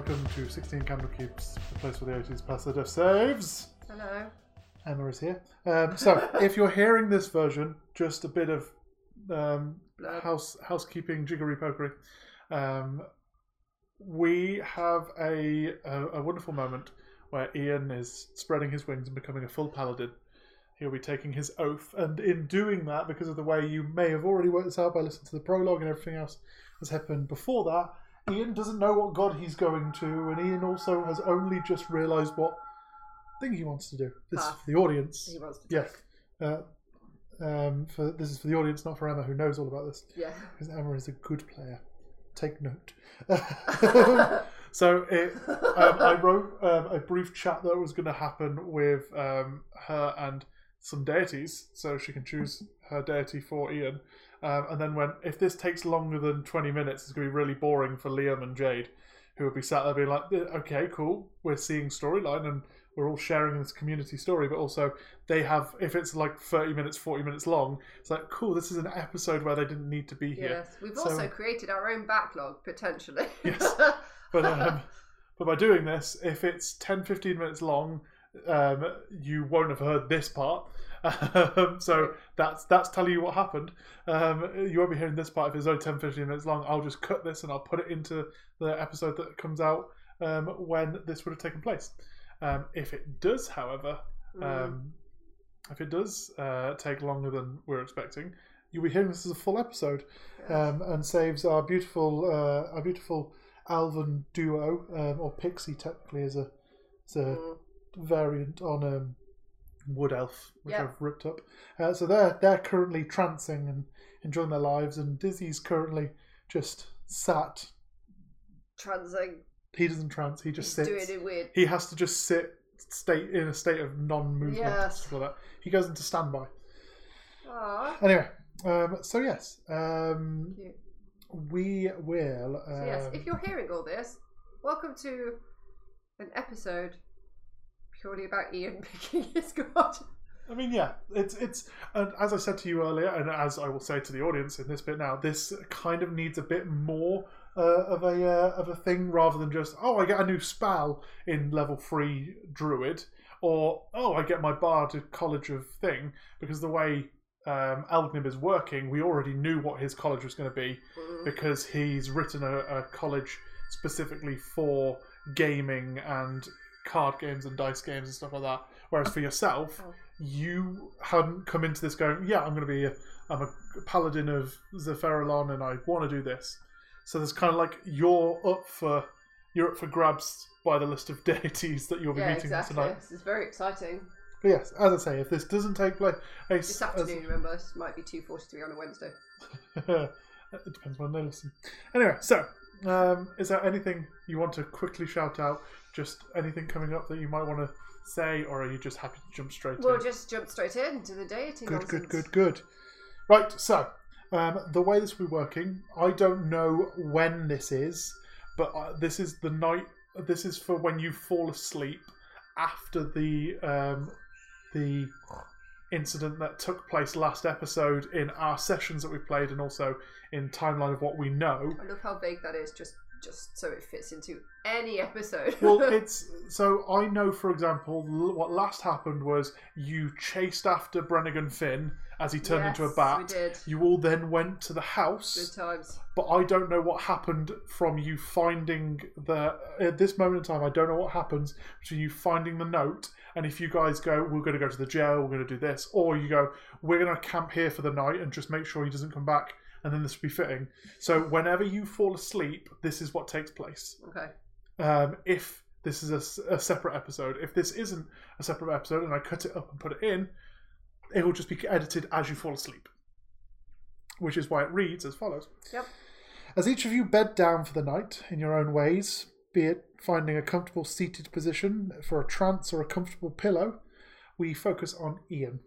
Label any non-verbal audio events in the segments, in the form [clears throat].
Welcome to 16 Candlekeeps, the place where the 80s plus the death saves. Hello. Emma is here. Um, so, [laughs] if you're hearing this version, just a bit of um, house housekeeping jiggery pokery. Um, we have a, a a wonderful moment where Ian is spreading his wings and becoming a full paladin. He'll be taking his oath, and in doing that, because of the way you may have already worked this out by listening to the prologue and everything else that's happened before that, Ian doesn't know what god he's going to, and Ian also has only just realised what thing he wants to do. This is for the audience. He wants to Yes. take. Uh, um, for this is for the audience, not for Emma, who knows all about this Yeah. because Emma is a good player. Take note. [laughs] so it, um, I wrote um, a brief chat that was going to happen with um, her and some deities, so she can choose her deity for Ian. Um, and then when if this takes longer than twenty minutes, it's going to be really boring for Liam and Jade, who will be sat there being like, "Okay, cool, we're seeing storyline and." We're all sharing this community story, but also they have. If it's like thirty minutes, forty minutes long, it's like cool. This is an episode where they didn't need to be here. Yes. We've So- also created our own backlog, potentially. [laughs] Yes. [laughs] But um, but by doing this, if it's 10, 15 minutes long, um, you won't have heard this part. Um, so that's that's telling you what happened. Um, you won't be hearing this part if it's only 10, 15 minutes long. I'll just cut this and I'll put it into the episode that comes out um, when this would have taken place. Um, if it does, however, Mm. um, if it does uh, take longer than we're expecting, you'll be hearing this as a full episode um, and saves our beautiful uh, our beautiful elven duo um, or Pixie technically is a is a Mm. variant on um, Wood Elf which Yeah. I've ripped up. Uh, so they're they're currently trancing and enjoying their lives, and Dizzy's currently just sat. Trancing. He doesn't trance. He just He's sits. doing it weird. He has to just sit state in a state of non-movement Yes. for that. He goes into standby. Aww. Anyway, um, so yes, um, we will. Um, So yes, if you're hearing all this, welcome to an episode purely about Ian [laughs] picking his god. I mean, yeah, it's it's and as I said to you earlier, and as I will say to the audience in this bit now, this kind of needs a bit more uh, of a uh, of a thing rather than just oh, I get a new spell in level three druid, or oh, I get my bard to college of thing because the way um, Elgnib is working, we already knew what his college was going to be Mm. because he's written a, a college specifically for gaming and card games and dice games and stuff like that. Whereas for yourself, Oh. you hadn't come into this going, yeah, I'm going to be a, I'm a paladin of Zephyrilon and I want to do this. So there's kind of like you're up for you're up for grabs by the list of [laughs] deities that you'll be Yeah, meeting exactly. tonight. This is very exciting. But yes, as I say, if this doesn't take place, This afternoon, remember, this might be 2.43 on a Wednesday. [laughs] it depends when they listen. Anyway, so um, is there anything you want to quickly shout out? Just anything coming up that you might want to say, or are you just happy to jump straight We'll in? just jump straight into the deity Good, nonsense. good, good, good. Right, so um, the way this will be working, I don't know when this is, but uh, this is the night. This is for when you fall asleep after the um, the incident that took place last episode in our sessions that we played, and also in timeline of what we know. I love how vague that is, just just so it fits into any episode. well, [laughs] it's so I know, for example, what last happened was you chased after Brennigan Finn as he turned into a Yes, bat. We did. You all then went to the house, Good times. but I don't know what happened from you finding the. At this moment in time, I don't know what happens between you finding the note and if you guys go, we're going to go to the jail, we're going to do this, or you go, we're going to camp here for the night and just make sure he doesn't come back, and then this will be fitting. So whenever you fall asleep, this is what takes place. Okay. Um, if this is a s- a, separate episode, if this isn't a separate episode and I cut it up and put it in, it will just be edited as you fall asleep. Which is why it reads as follows. Yep. As each of you bed down for the night in your own ways, be it finding a comfortable seated position for a trance or a comfortable pillow, we focus on Ian.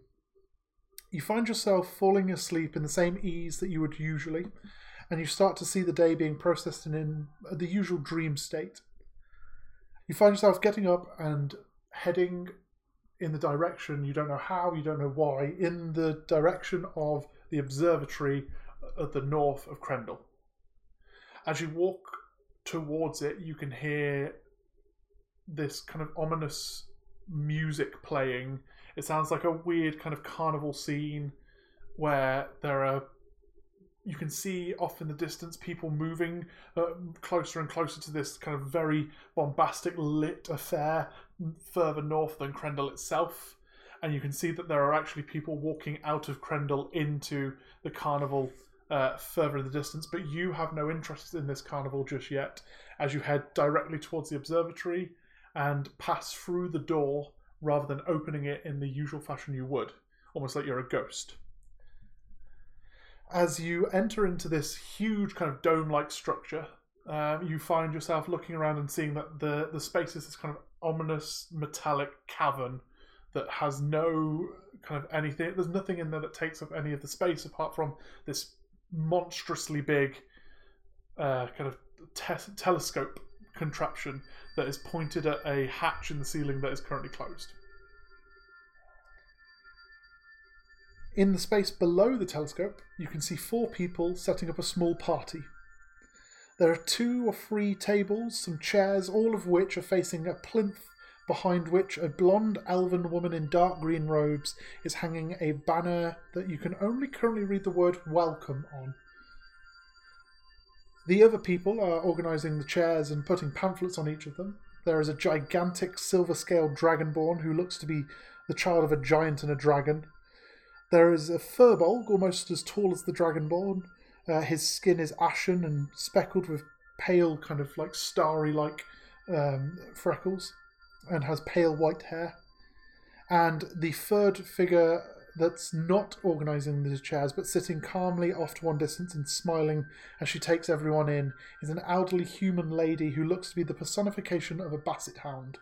You find yourself falling asleep in the same ease that you would usually, and you start to see the day being processed in, in uh, the usual dream state. You find yourself getting up and heading in the direction, you don't know how, you don't know why, in the direction of the observatory at the north of Crendel. As you walk towards it, you can hear this kind of ominous music playing. It sounds like a weird kind of carnival scene where there are. You can see off in the distance people moving uh, closer and closer to this kind of very bombastic lit affair further north than Krendel itself. And you can see that there are actually people walking out of Krendel into the carnival uh, further in the distance. But you have no interest in this carnival just yet as you head directly towards the observatory and pass through the door rather than opening it in the usual fashion you would, almost like you're a ghost. As you enter into this huge kind of dome like structure, uh, you find yourself looking around and seeing that the, the space is this kind of ominous metallic cavern that has no kind of anything. There's nothing in there that takes up any of the space apart from this monstrously big uh, kind of te- telescope contraption that is pointed at a hatch in the ceiling that is currently closed. In the space below the telescope, you can see four people setting up a small party. There are two or three tables, some chairs, all of which are facing a plinth behind which a blonde elven woman in dark green robes is hanging a banner that you can only currently read the word welcome on. The other people are organising the chairs and putting pamphlets on each of them. There is a gigantic silver scaled dragonborn who looks to be the child of a giant and a dragon. There is a furbolg almost as tall as the dragonborn. Uh, his skin is ashen and speckled with pale, kind of like starry like um, freckles and has pale white hair. And the third figure that's not organising the chairs but sitting calmly off to one distance and smiling as she takes everyone in is an elderly human lady who looks to be the personification of a basset hound.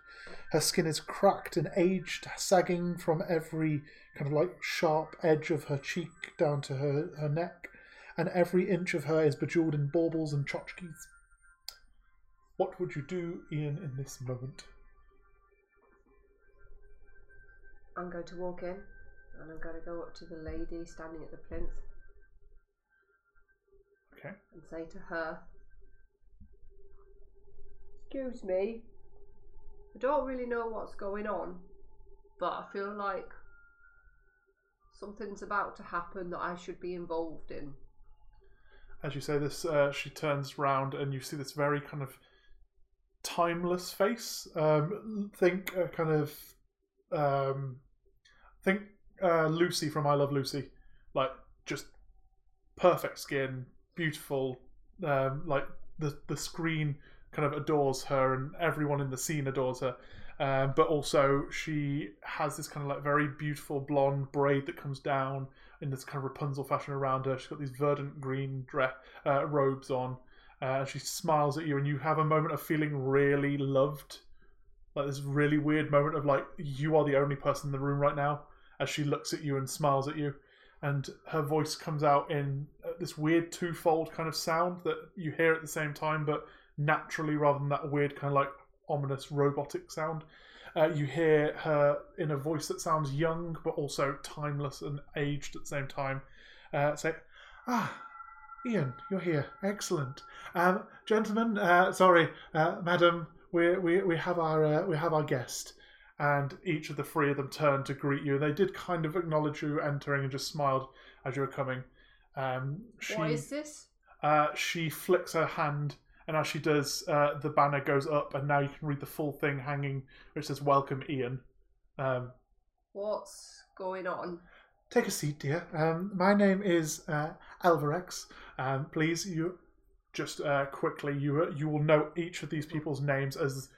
Her skin is cracked and aged, sagging from every kind of like sharp edge of her cheek down to her, her neck, and every inch of her is bejeweled in baubles and tchotchkes. What would you do, Ian, in this moment? I'm going to walk in and I'm going to go up to the lady standing at the plinth Okay. and say to her, Excuse me, I don't really know what's going on, but I feel like something's about to happen that I should be involved in. As you say this, uh, she turns round and you see this very kind of timeless face. Um, think a kind of um, think uh, Lucy from I Love Lucy, like just perfect skin, beautiful. Um, like the the screen kind of adores her, and everyone in the scene adores her. Um, but also, she has this kind of like very beautiful blonde braid that comes down in this kind of Rapunzel fashion around her. She's got these verdant green dress uh, robes on. Uh, she smiles at you, and you have a moment of feeling really loved. Like this really weird moment of like you are the only person in the room right now, as she looks at you and smiles at you, and her voice comes out in uh, this weird twofold kind of sound that you hear at the same time, but naturally rather than that weird kind of like ominous robotic sound. Uh, you hear her in a voice that sounds young but also timeless and aged at the same time. Uh, say, "Ah, Ian, you're here. Excellent, um, gentlemen. Uh, sorry, uh, madam. We, we we have our uh, we have our guest." And each of the three of them turned to greet you. They did kind of acknowledge you entering and just smiled as you were coming. Um, she, What is this? uh, she flicks her hand, and as she does, uh, the banner goes up, and now you can read the full thing hanging, which says "Welcome, Ian." Um, What's going on? take a seat, dear. Um, my name is uh, Alvarex. Um, please, you just uh, quickly, you you will know each of these people's names as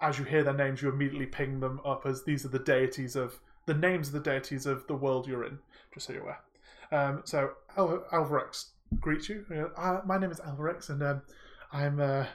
as you hear their names, you immediately ping them up as these are the deities of the names of the deities of the world you're in. Just so you're aware. Um, so Al- Alvarex greets you. Uh, my name is Alvarex, and um, I'm uh,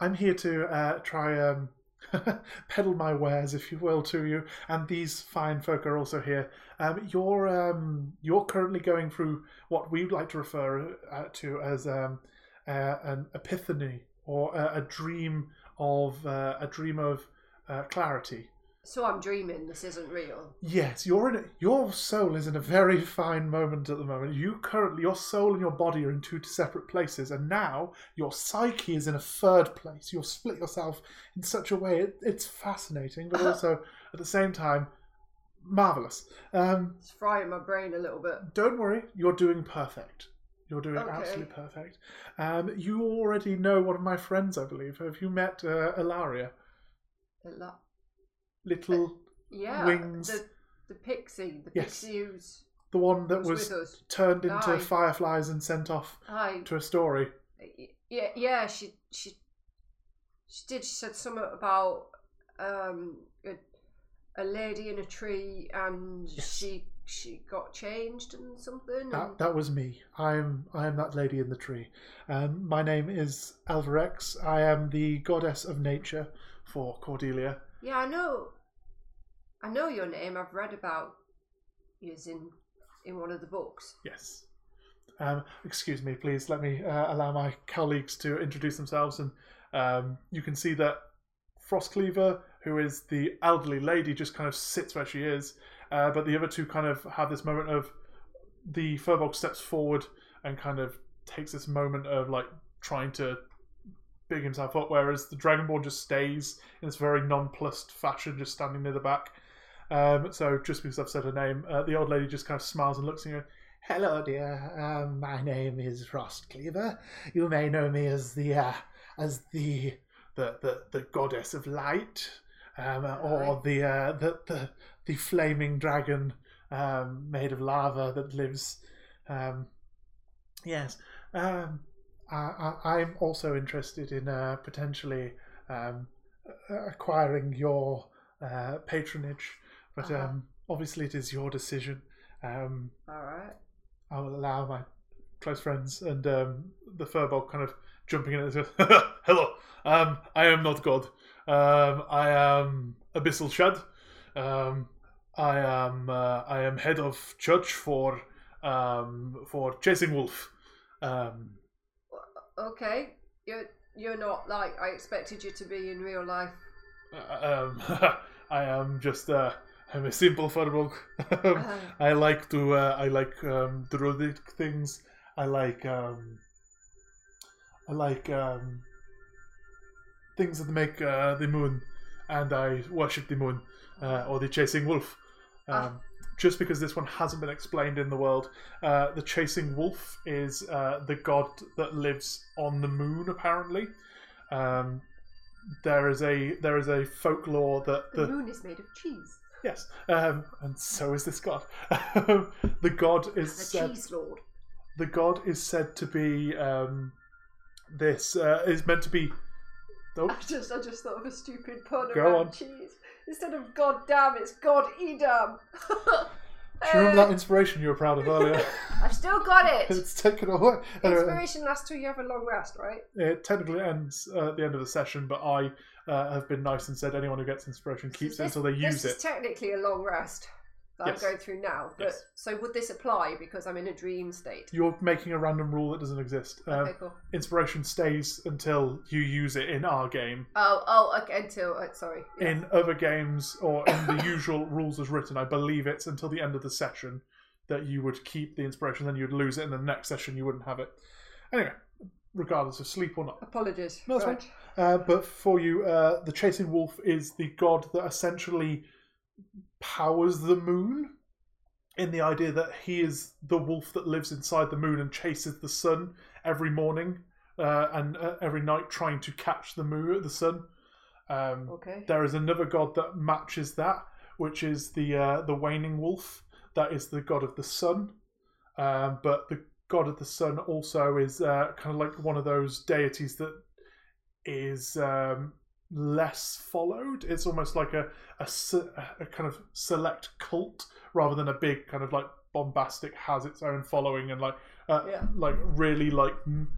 I'm here to uh, try um, [laughs] peddle my wares, if you will, to you. And these fine folk are also here. Um, you're um, you're currently going through what we would like to refer uh, to as um, uh, an epiphany or a dream of uh, a dream of uh, clarity. So I'm dreaming. This isn't real. Yes, you're in. A, your soul is in a very fine moment at the moment. You currently, your soul and your body are in two separate places, and now your psyche is in a third place. You've split yourself in such a way. It, it's fascinating, but [laughs] also at the same time marvelous. Um, It's frying my brain a little bit. don't worry, you're doing perfect. You're doing Okay. absolutely perfect. Um, you already know one of my friends, I believe. Have you met uh, Ilaria? Little, Yeah, Wings. The, the pixie, the Yes. pixie who's, the one that who's was turned into Aye. fireflies and sent off Hi. to a story. Yeah, yeah. She she she did. She said something about um a, a lady in a tree, and Yes. she she got changed and something. That, And, that was me. I'm I am that lady in the tree. Um, my name is Alvarex. I am the goddess of nature for Cordelia. yeah, I know. I know your name. I've read about you in in one of the books. Yes. Um, excuse me, please let me uh, allow my colleagues to introduce themselves. And um, you can see that Frostcleaver, who is the elderly lady, just kind of sits where she is. Uh, but the other two kind of have this moment of the Furbolg steps forward and kind of takes this moment of like trying to big himself up, whereas the Dragonborn just stays in this very nonplussed fashion, just standing near the back. Um, so just because I've said her name, uh, the old lady just kind of smiles and looks at you. Hello, dear. Um, my name is Frostcleaver. You may know me as the uh, as the the, the the goddess of light, um, or the, uh, the the the flaming dragon um, made of lava that lives. Um, yes, um, I, I, I'm also interested in uh, potentially um, acquiring your uh, patronage, but Uh-huh. um, obviously it is your decision. Um, All right. I will allow my close friends and um, the furbolg kind of jumping in and says, [laughs] "Hello, um, I am not God. Um, I am Abyssal Shad. Um, I am uh, I am head of church for um, for Chasing Wolf. Um, Okay. You're you're not like I expected you to be in real life. um, [laughs] I am just uh, I'm a simple furbolg. [laughs] Uh, I like to uh, I like um, druidic things. I like um, I like um, things that make uh, the moon, and I worship the moon uh, or the chasing wolf. Um, Ah. Just because this one hasn't been explained in the world, uh, the chasing wolf is uh, the god that lives on the moon. Apparently, um, there is a there is a folklore that the the moon is made of cheese. Yes, um, and so is this god. [laughs] the god is The said, cheese lord. the god is said to be um, this uh, is meant to be. Oh, I just I just thought of a stupid pun Go around on. cheese. Instead of god damn, it's god edam. do you remember that [laughs] inspiration you were proud of earlier? [laughs] I've still got it. it's taken away. Anyway, Inspiration lasts till you have a long rest, right? it technically ends uh, at the end of the session, but I uh, have been nice and said anyone who gets inspiration keeps it until they use this it. is technically a long rest that Yes. I'm going through now. But Yes. so would this apply because I'm in a dream state? You're making a random rule that doesn't exist. Um, Okay, cool. Inspiration stays until you use it in our game. Oh, oh, okay. Until uh, sorry. Yeah. in other games or in the [coughs] usual rules as written, I believe it's until the end of the session that you would keep the inspiration, then you'd lose it, and the next session you wouldn't have it. Anyway, regardless of sleep or not. Apologies. No, that's right. Uh, but for you, uh, the chasing wolf is the god that essentially powers the moon. In the idea that he is the wolf that lives inside the moon and chases the sun every morning uh, and uh, every night, trying to catch the moon, the sun. Um, Okay. there is another god that matches that, which is the uh, the waning wolf. That is the god of the sun. Um, but the god of the sun also is uh, kind of like one of those deities that is um, less followed. It's almost like a, a a kind of select cult rather than a big kind of like bombastic has its own following and like uh, Yeah. like really like m-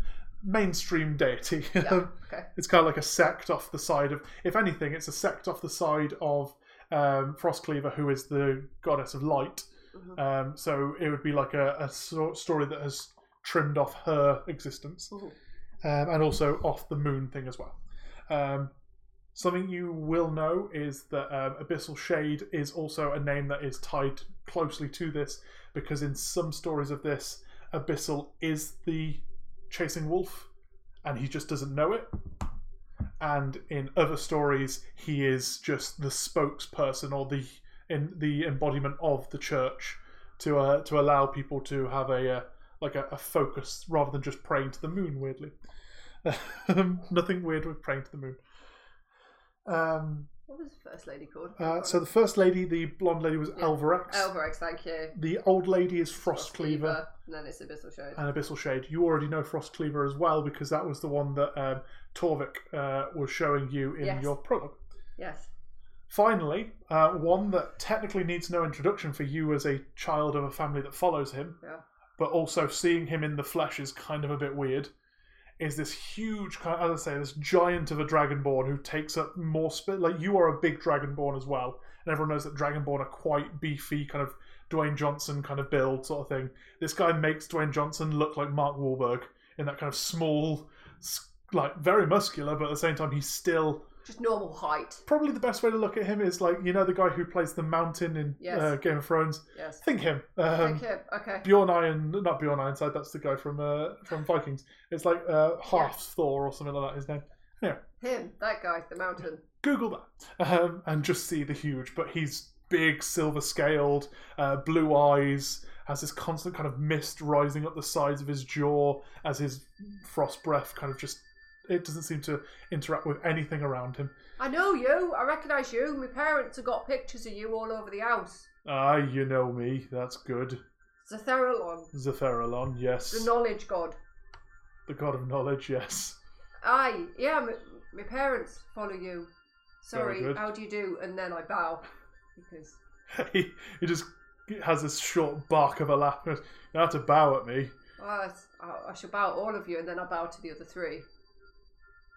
mainstream deity. Yeah. [laughs] Okay. it's kind of like a sect off the side of if anything it's a sect off the side of um, frostcleaver who is the goddess of light Mhm. um, so it would be like a, a so- story that has trimmed off her existence um, and also off the moon thing as well um, Something you will know is that um, Abyssal Shade is also a name that is tied closely to this because in some stories of this, Abyssal is the chasing wolf and he just doesn't know it. And in other stories, he is just the spokesperson or the in the embodiment of the church to uh, to allow people to have a uh, like a, a focus rather than just praying to the moon. Weirdly, [laughs] nothing weird with praying to the moon. Um, What was the first lady called? uh, so the first lady, the blonde lady, was Yeah. Elverex. Elverex, thank you. the old lady is Frostcleaver And then it's Abyssal Shade. and Abyssal Shade. You already know Frostcleaver as well because that was the one that um, Torvik uh, was showing you in Yes. your prologue. yes. Finally, uh, one that technically needs no introduction for you as a child of a family that follows him, Yeah. but also seeing him in the flesh is kind of a bit weird. Is this huge, kind as I say, this giant of a dragonborn who takes up more space? Like you are a big dragonborn as well, and everyone knows that dragonborn are quite beefy, kind of Dwayne Johnson kind of build sort of thing. This guy makes Dwayne Johnson look like Mark Wahlberg in that kind of small, like very muscular, but at the same time he's still Just normal height. probably the best way to look at him is like you know the guy who plays the mountain in Yes. uh, Game of Thrones. Yes. Think him. Um, Thank you. Okay. Bjorn Iron, not Bjorn Ironside. That's the guy from uh, from Vikings. It's like uh, Hafthor or something like that. His name. Yeah. Him, that guy, the mountain. Google that um, and just see the huge. But he's big, silver scaled, uh, blue eyes. Has this constant kind of mist rising up the sides of his jaw as his frost breath kind of just. It doesn't seem to interact with anything around him. I know you. I recognise you. My parents have got pictures of you all over the house. Ah, you know me. That's good. Zatheralon, Zephyrilon, yes. the knowledge god. the god of knowledge, yes. Aye, yeah, my, my parents follow you. Sorry, how do you do? And then I bow. Because [laughs] he, he just has this short bark of a laugh. You have to bow at me. well, I, I shall bow to all of you, and then I'll bow to the other three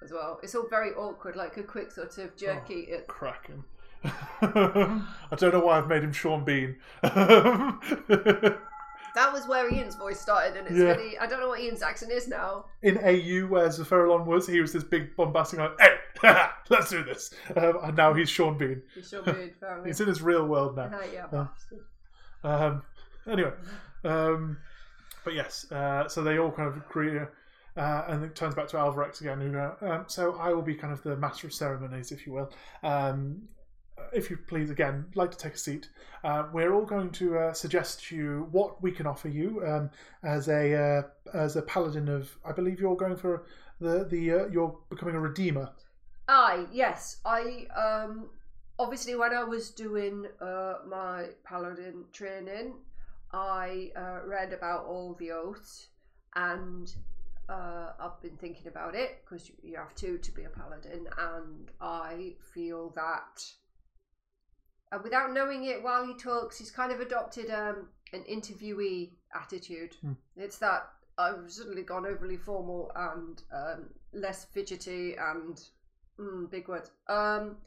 as well. It's all very awkward, like a quick sort of jerky. It, Cracking. [laughs] I don't know why I've made him Sean Bean. [laughs] that was where Ian's voice started, and it's Yeah. really. I don't know what Ian's accent is now. In AU, where Zephyrilon was, he was this big bombastic, like, hey, [laughs] let's do this. Um, and now he's Sean Bean. He's Sean Bean. He's in his real world now. Uh, yeah, Oh. bastard. Um, anyway, um, but yes, uh, so they all kind of agree, uh, and it turns back to Alvarex again. Who, uh, um, so I will be kind of the master of ceremonies, if you will. Um, if you please, again, like to take a seat. Uh, we're all going to uh, suggest to you what we can offer you um, as a uh, as a paladin of. I believe you're going for the the uh, you're becoming a redeemer. Aye, yes. I um obviously when I was doing my paladin training, I read about all the oaths, and uh, I've been thinking about it because you, have to to be a paladin, and I feel that. Uh, without knowing it while he talks, he's kind of adopted um, an interviewee attitude. Hmm. It's that I've suddenly gone overly formal and um, less fidgety and Mm, big words. Um,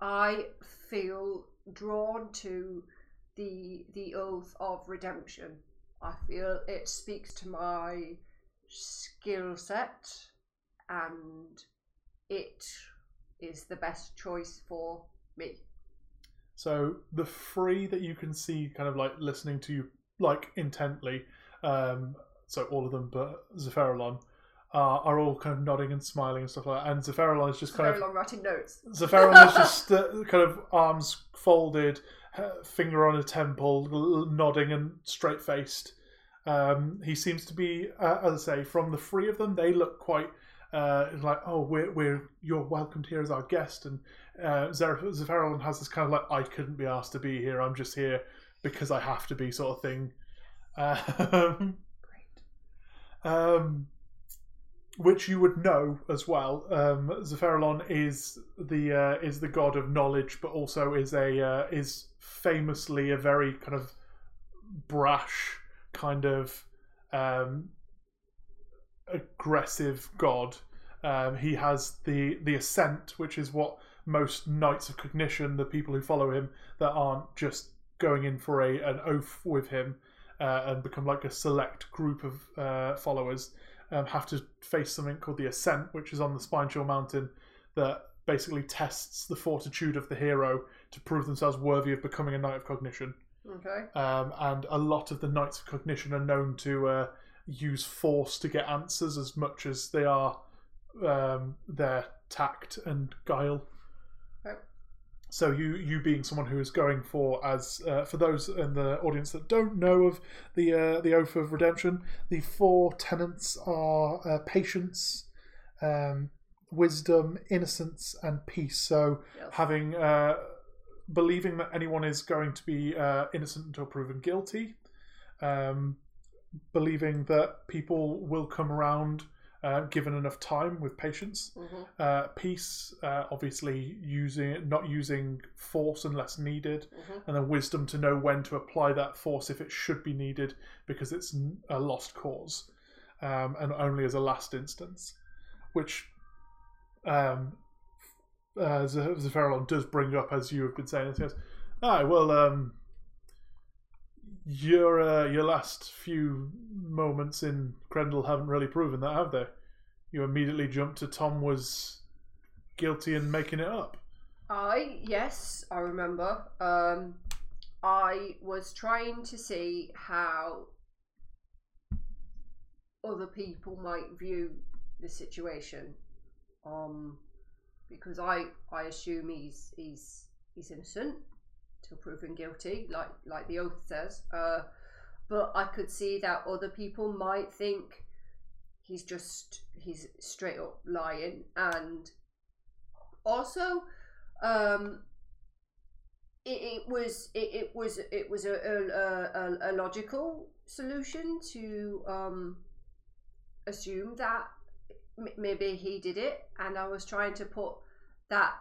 I feel drawn to the the oath of redemption. I feel it speaks to my skill set, and it is the best choice for me. So the three that you can see, kind of like listening to you like intently, um, so all of them but Zephyrilon, uh, are all kind of nodding and smiling and stuff like that. And Zephyrilon is just kind of writing notes. [laughs] Zephyrilon is just [laughs] uh, kind of arms folded, uh, finger on a temple, l- nodding and straight faced. Um, he seems to be, uh, as I say, from the three of them, they look quite uh, like, oh, we're, we're you're welcomed here as our guest. And uh, has this kind of like, I couldn't be asked to be here. I'm just here because I have to be, sort of thing. Um, Great. um, which you would know as well. Um, is the uh, is the god of knowledge, but also is a uh, is famously a very kind of brash, kind of um, aggressive god. Um, he has the the ascent, which is what most knights of cognition, the people who follow him, that aren't just going in for a an oath with him uh, and become like a select group of uh, followers, um, have to face something called the ascent, which is on the Spine Chill Mountain. That basically tests the fortitude of the hero to prove themselves worthy of becoming a Knight of Cognition. Okay. Um, and a lot of the Knights of Cognition are known to uh, use force to get answers as much as they are um, their tact and guile. Okay. So you you being someone who is going for as uh, for those in the audience that don't know of the uh, the oath of redemption, the four tenets are uh, patience, um, wisdom, innocence, and peace. So Yes. having uh, believing that anyone is going to be uh, innocent until proven guilty, um, believing that people will come around uh, given enough time with patience. Mhm. Uh, peace, uh, obviously using not using force unless needed, Mhm. and then wisdom to know when to apply that force if it should be needed because it's a lost cause, um, and only as a last instance, which um, uh, Z- Zephyrilon does bring up as you have been saying. He says, "Ah, well, um, your uh, your last few moments in Grendel haven't really proven that, have they? You immediately jumped to Tom was guilty and making it up. I yes, I remember. Um, I was trying to see how other people might view the situation. Um, because I I assume he's he's he's innocent till proven guilty, like like the oath says. Uh, but I could see that other people might think he's just he's straight up lying and also um it, it was it, it was it was a, a, a, a logical solution to um assume that maybe he did it and i was trying to put that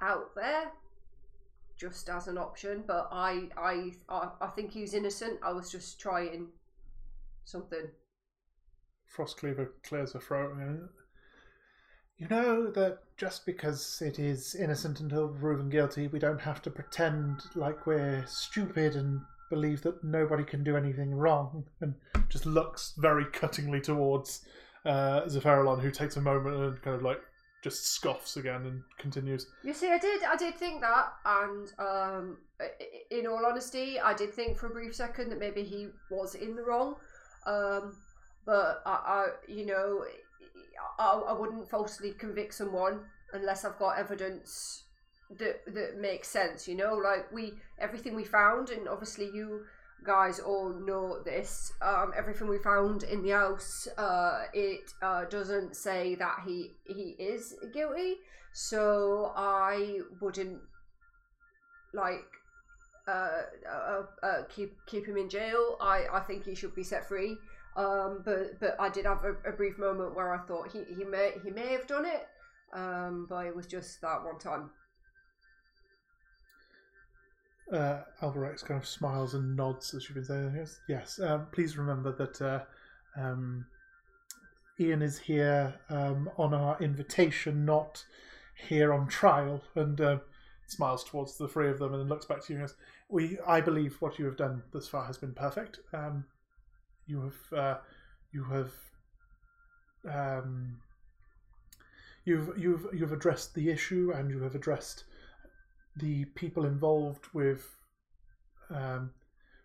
out there just as an option but i i i, think he's innocent i was just trying something Frostcleaver clears her throat. You know that just because it is innocent until proven guilty, we don't have to pretend like we're stupid and believe that nobody can do anything wrong. And just looks very cuttingly towards uh, who takes a moment and kind of like just scoffs again and continues. You see, I did, I did think that, and um, in all honesty, I did think for a brief second that maybe he was in the wrong. Um, but I, I, you know, I, I wouldn't falsely convict someone unless I've got evidence that that makes sense. You know, like we everything we found, and obviously you guys all know this. Um, everything we found in the house, uh, it uh, doesn't say that he he is guilty. So I wouldn't like uh, uh, uh, keep keep him in jail. I, I think he should be set free. Um, but but I did have a, a brief moment where I thought he, he may he may have done it. Um, but it was just that one time. Uh, Alvarex kind of smiles and nods as you've been saying. Yes, yes. Um, please remember that uh, um, Ian is here um, on our invitation, not here on trial. and uh, smiles towards the three of them and then looks back to you and goes, "We, I believe what you have done thus far has been perfect. Um, you have, uh, you have, um, you've, you've, you've addressed the issue and you have addressed the people involved with um,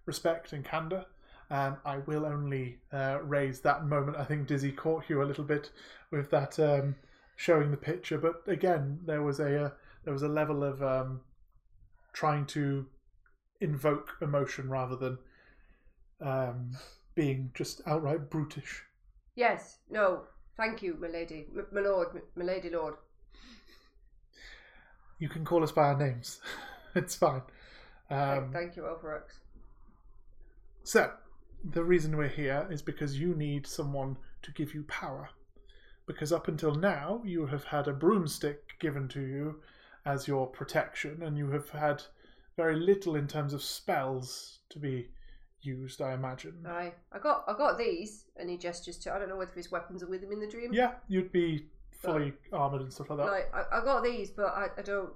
respect and candor." And I will only uh, raise that moment. I think Dizzy caught you a little bit with that um, showing the picture, but again, there was a uh, there was a level of um, trying to invoke emotion rather than um, being just outright brutish. Yes. No. Thank you, my lady, my lord, my lady, lord. You can call us by our names. [laughs] it's fine. Thank- Um, Thank you, Overix. so, the reason we're here is because you need someone to give you power. Because up until now, you have had a broomstick given to you as your protection, and you have had very little in terms of spells to be used, I imagine. Aye, I got I got these, and he gestures to. I don't know whether his weapons are with him in the dream. Yeah, you'd be fully armored and stuff like that. Like I, I got these, but I, I don't.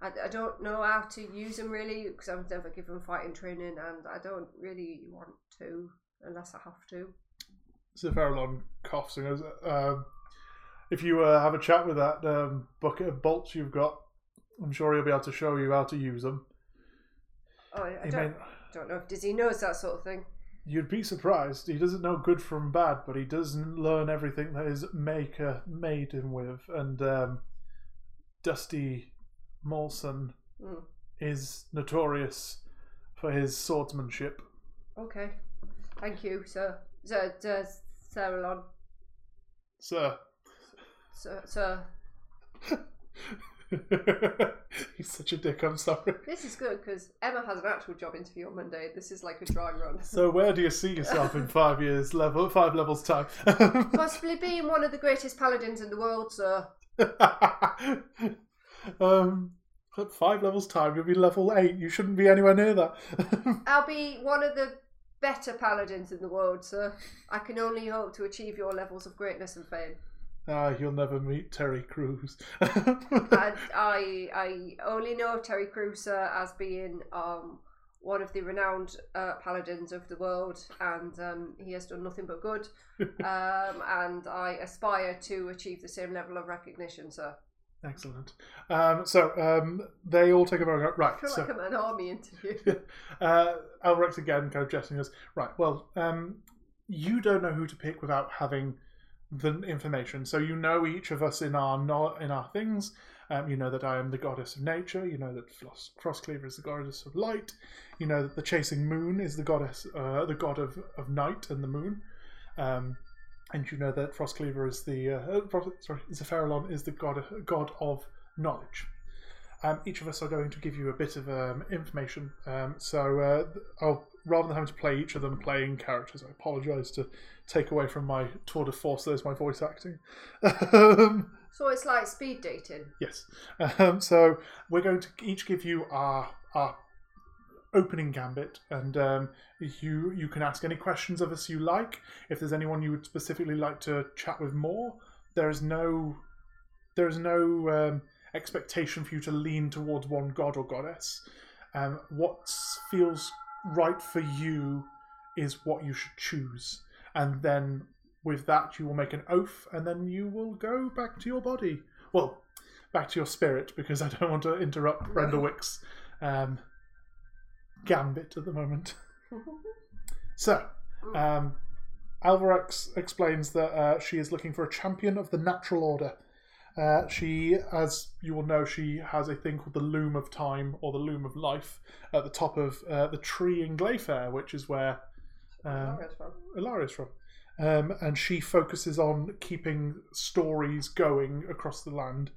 I, I don't know how to use them really because I've never given fighting training and I don't really want to unless I have to. So Farallon coughs and goes, um, if you uh, have a chat with that um, bucket of bolts you've got, I'm sure he'll be able to show you how to use them. Oh, I He don't, may, don't know if Dizzy knows that sort of thing. You'd be surprised. He doesn't know good from bad, but he does learn everything that his maker made him with. And um, Dusty Molson Hmm. is notorious for his swordsmanship. Okay. Thank you, sir. Sir, sir Saralon. Sir. Sir, sir. [laughs] [laughs] He's such a dick, I'm sorry. This is good because Emma has an actual job interview on Monday. This is like a dry run. [laughs] So where do you see yourself in five years level five levels time? [laughs] Possibly being one of the greatest paladins in the world, sir. um at five levels time you'll be level eight. You shouldn't be anywhere near that. I'll be one of the better paladins in the world, sir. I can only hope to achieve your levels of greatness and fame. Ah, you'll never meet Terry Crews. and [laughs] I I only know Terry Crews sir, as being um one of the renowned uh, paladins of the world, and um, he has done nothing but good. [laughs] um, and I aspire to achieve the same level of recognition, sir. Excellent. Um, so um, they all take a moment. Right. I feel So like I'm an army interview. [laughs] uh, Elrex again kind of jesting us. Right. Well, um, you don't know who to pick without having the information. So you know each of us in our in our things. Um, you know that I am the goddess of nature. You know that Frostcleaver is the goddess of light. You know that the chasing moon is the goddess, uh, the god of, of night and the moon. Um, and you know that Frostcleaver is the uh, sorry, Zephyrilon is the god god of knowledge. Um, each of us are going to give you a bit of um, information. Um, so uh, I'll rather than having to play each of them playing characters, I apologise to take away from my tour de force. There's my voice acting. um, so it's like speed dating. yes. Um, so we're going to each give you our our opening gambit, and um, you you can ask any questions of us you like. If there's anyone you would specifically like to chat with more, there is no there is no um, expectation for you to lean towards one god or goddess. Um, what feels right for you is what you should choose, and then with that you will make an oath, and then you will go back to your body. Well, back to your spirit, because [laughs] I don't want to interrupt Brenda Wick's um, gambit at the moment. [laughs] So, um, Alvarex explains that uh, she is looking for a champion of the natural order. Uh, she, as you will know, she has a thing called the Loom of Time or the Loom of Life at the top of uh, the tree in Glayfair, which is where um, Ilaria's from. Um, and she focuses on keeping stories going across the land.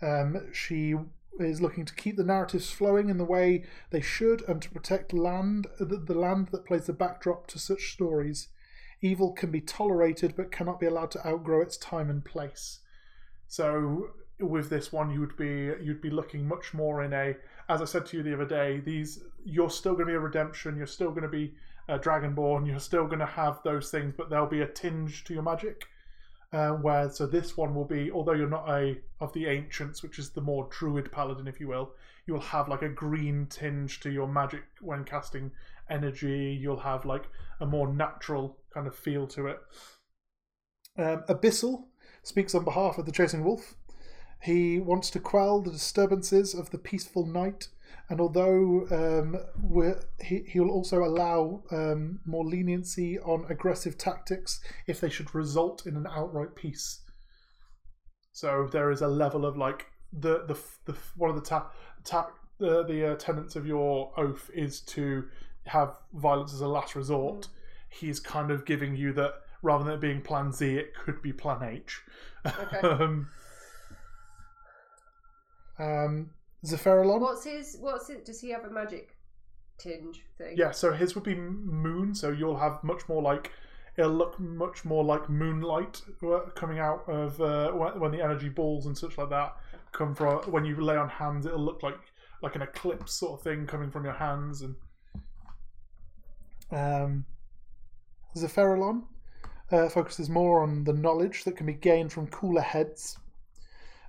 Um, she is looking to keep the narratives flowing in the way they should and to protect land, the, the land that plays the backdrop to such stories. Evil can be tolerated but cannot be allowed to outgrow its time and place. So with this one, you would be you'd be looking much more in a, as I said to you the other day, these you're still going to be a redemption, you're still going to be a dragonborn, you're still going to have those things, but there'll be a tinge to your magic. Uh, where so this one will be, although you're not a of the ancients, which is the more druid paladin, if you will, you will have like a green tinge to your magic when casting energy. You'll have like a more natural kind of feel to it. Um, Abyssal speaks on behalf of the Chasing Wolf. He wants to quell the disturbances of the peaceful night, and although um, he, he'll also allow um, more leniency on aggressive tactics if they should result in an outright peace. So there is a level of like the the, the one of the ta- ta- uh, the uh, tenets of your oath is to have violence as a last resort. He's kind of giving you that rather than it being Plan Z, it could be Plan H. Okay. [laughs] um, um, Zephyrilon. What's his? What's it? Does he have a magic tinge thing? Yeah, so his would be moon, so you'll have much more like it'll look much more like moonlight uh, coming out of uh, when the energy balls and such like that come from. When you lay on hands, it'll look like like an eclipse sort of thing coming from your hands. And um, Zephyrilon uh, focuses more on the knowledge that can be gained from cooler heads.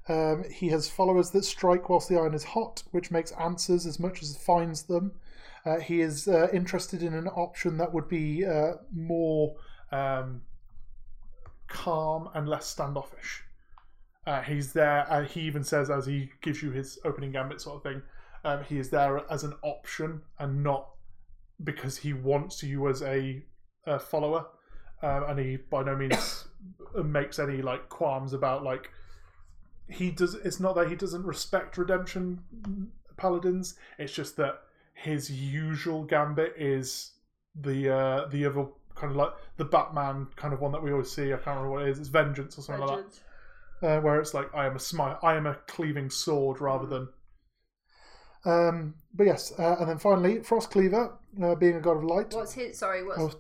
Um, he has followers that strike whilst the iron is hot, which makes answers as much as finds them. Uh, he is uh, interested in an option that would be uh, more um, calm and less standoffish. Uh, he's there. Uh, he even says, as he gives you his opening gambit sort of thing, um, he is there as an option and not because he wants you as a, a follower. Um, and he by no means [coughs] makes any like qualms about like he does. It's not that he doesn't respect redemption paladins. It's just that his usual gambit is the uh, the other kind of like the Batman kind of one that we always see. I can't remember what it is. It's vengeance or something like that uh, where it's like I am a smite, I am a cleaving sword rather than. Um, but yes, uh, and then finally, Frost Cleaver, uh, being a god of light, What's his? Sorry, what's Oh.